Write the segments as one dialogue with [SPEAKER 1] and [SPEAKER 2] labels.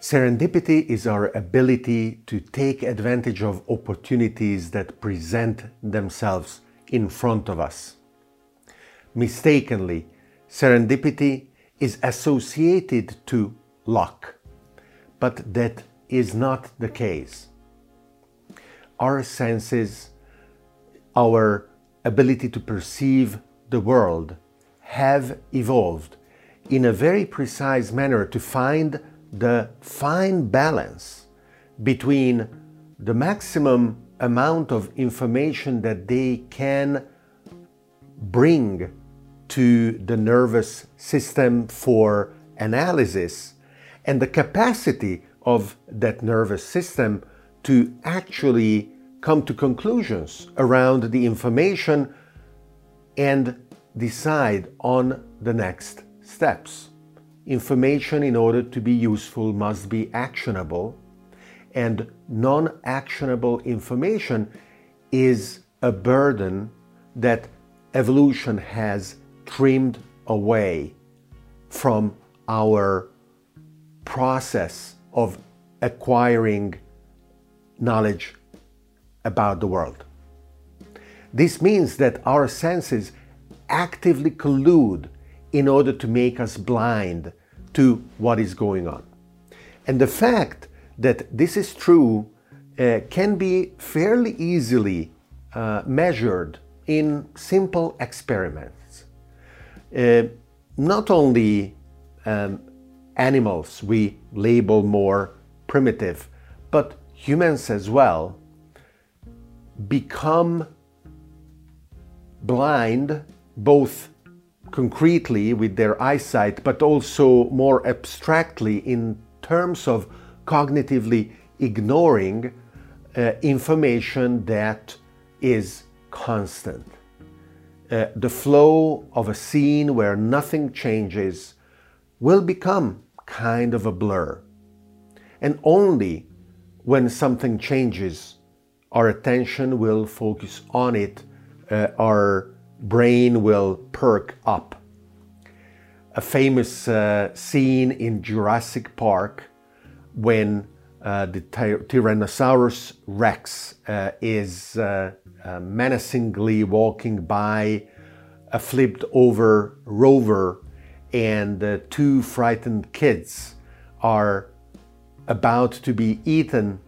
[SPEAKER 1] Serendipity is our ability to take advantage of opportunities that present themselves in front of us. Mistakenly, serendipity is associated to luck, but that is not the case. Our senses, our ability to perceive the world have evolved in a very precise manner to find the fine balance between the maximum amount of information that they can bring to the nervous system for analysis and the capacity of that nervous system to actually come to conclusions around the information and decide on the next steps. Information, in order to be useful, must be actionable, and non actionable information is a burden that evolution has trimmed away from our process of acquiring knowledge about the world. This means that our senses actively collude in order to make us blind to what is going on. And the fact that this is true uh, can be fairly easily uh, measured in simple experiments. Uh, not only um, animals we label more primitive, but humans as well become blind both concretely with their eyesight, but also more abstractly in terms of cognitively ignoring uh, information that is constant. Uh, the flow of a scene where nothing changes will become kind of a blur. And only when something changes, our attention will focus on it, uh, our brain will perk up. A famous uh, scene in Jurassic Park when uh, the ty- Tyrannosaurus Rex uh, is uh, uh, menacingly walking by a flipped over rover, and two frightened kids are about to be eaten.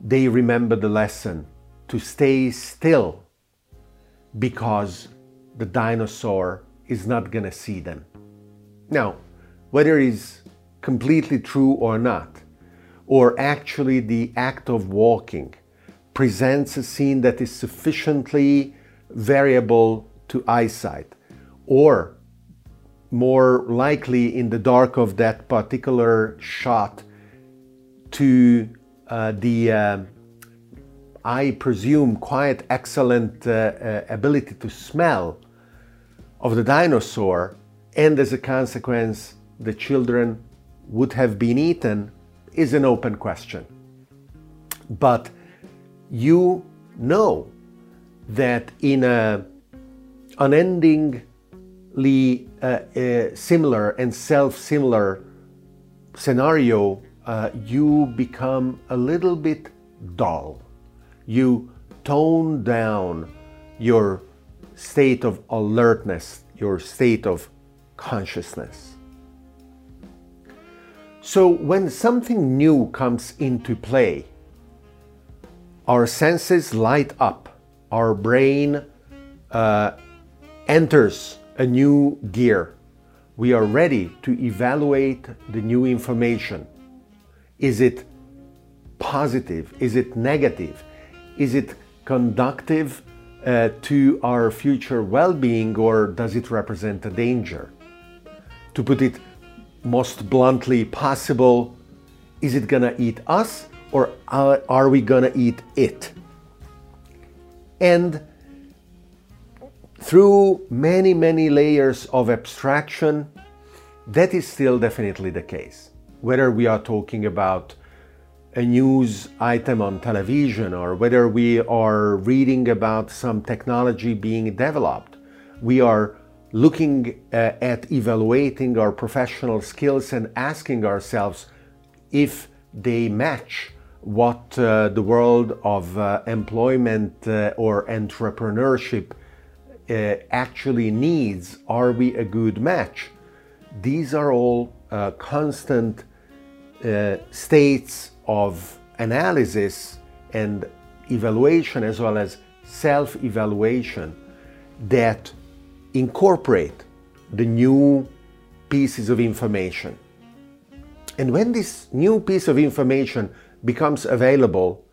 [SPEAKER 1] They remember the lesson to stay still because the dinosaur is not to see them. Now, whether it's completely true or not, or actually the act of walking presents a scene that is sufficiently variable to eyesight, or more likely in the dark of that particular shot to uh, the uh, I presume, quite excellent uh, uh, ability to smell of the dinosaur, and as a consequence, the children would have been eaten, is an open question. But you know that in a unendingly uh, uh, similar and self-similar scenario, uh, you become a little bit dull you tone down your state of alertness, your state of consciousness. So, when something new comes into play, our senses light up, our brain uh, enters a new gear. We are ready to evaluate the new information. Is it positive? Is it negative? Is it conductive uh, to our future well being or does it represent a danger? To put it most bluntly possible, is it gonna eat us or are we gonna eat it? And through many, many layers of abstraction, that is still definitely the case. Whether we are talking about a news item on television or whether we are reading about some technology being developed. We are looking uh, at evaluating our professional skills and asking ourselves if they match what uh, the world of uh, employment uh, or entrepreneurship uh, actually needs. Are we a good match? These are all constant states of analysis and evaluation as well as self evaluation that incorporate the new pieces of information. And when this new piece of information becomes available,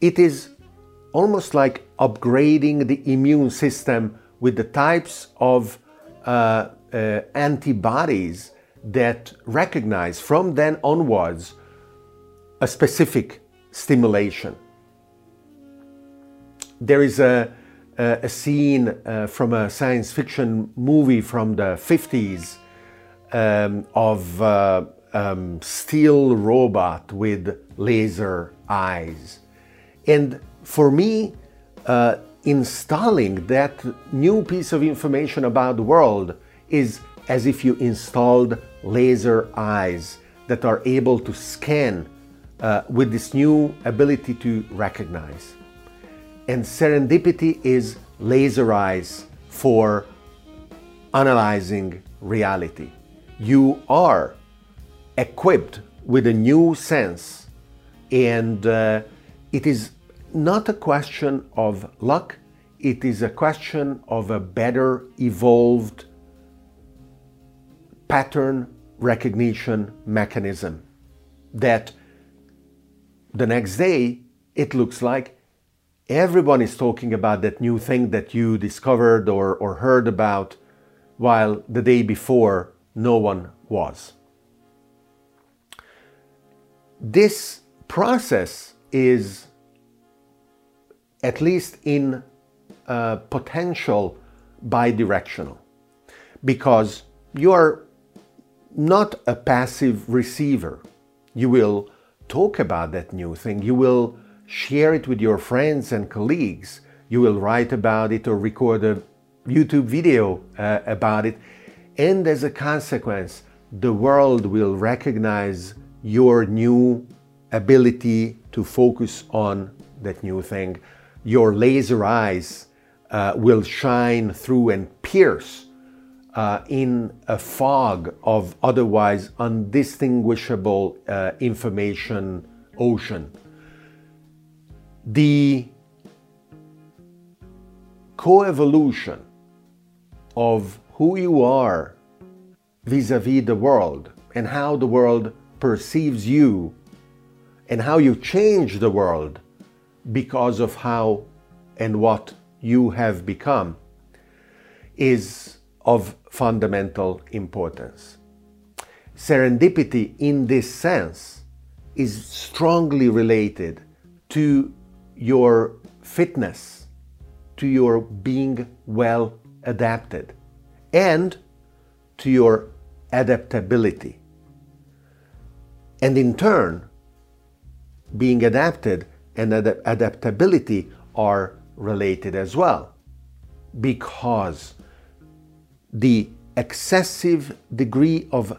[SPEAKER 1] it is almost like upgrading the immune system with the types of uh, uh, antibodies that recognize from then onwards a specific stimulation. There is a, a, a scene uh, from a science fiction movie from the 50s um, of uh, um, steel robot with laser eyes. And for me, uh, installing that new piece of information about the world is as if you installed laser eyes that are able to scan uh, with this new ability to recognize. And serendipity is laser eyes for analyzing reality. You are equipped with a new sense, and uh, it is not a question of luck, it is a question of a better evolved pattern recognition mechanism that the next day it looks like everyone is talking about that new thing that you discovered or, or heard about while the day before no one was. This process is at least in uh, potential bidirectional because you are not a passive receiver. You will talk about that new thing, you will share it with your friends and colleagues, you will write about it or record a YouTube video uh, about it, and as a consequence, the world will recognize your new ability to focus on that new thing. Your laser eyes uh, will shine through and pierce uh, in a fog of otherwise undistinguishable uh, information ocean. The coevolution of who you are vis a vis the world and how the world perceives you and how you change the world because of how and what you have become is of fundamental importance. Serendipity, in this sense, is strongly related to your fitness, to your being well adapted, and to your adaptability. And in turn, being adapted and ad- adaptability are related as well because the excessive degree of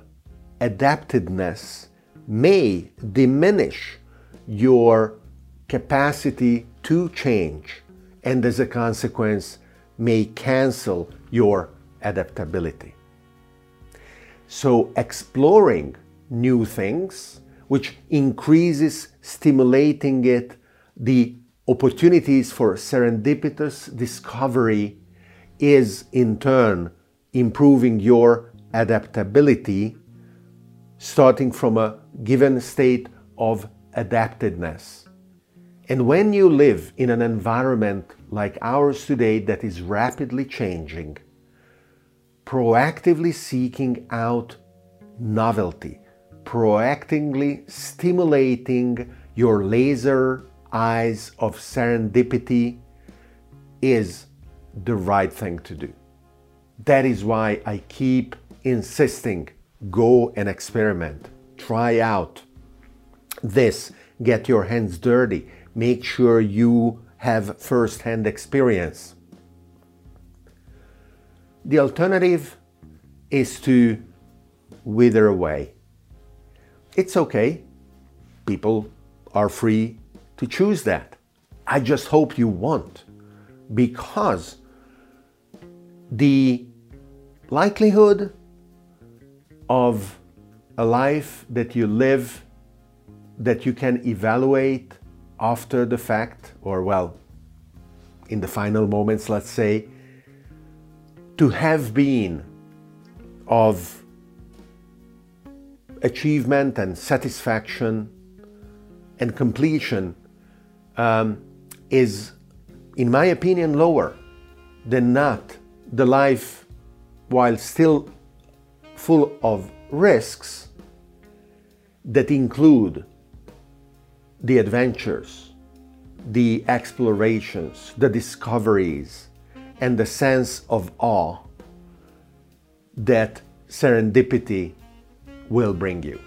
[SPEAKER 1] adaptedness may diminish your capacity to change and as a consequence may cancel your adaptability. So exploring new things, which increases stimulating it the opportunities for serendipitous discovery is in turn improving your adaptability starting from a given state of adaptedness. And when you live in an environment like ours today that is rapidly changing, proactively seeking out novelty, proactively stimulating your laser eyes of serendipity is the right thing to do. That is why I keep insisting go and experiment, try out this, get your hands dirty, make sure you have first hand experience. The alternative is to wither away. It's okay people are free to choose that. I just hope you won't, because the likelihood of a life that you live that you can evaluate after the fact, or well, in the final moments, let's say, to have been of achievement and satisfaction and completion um, is, in my opinion, lower than not the life, while still full of risks that include the adventures, the explorations, the discoveries, and the sense of awe that serendipity will bring you.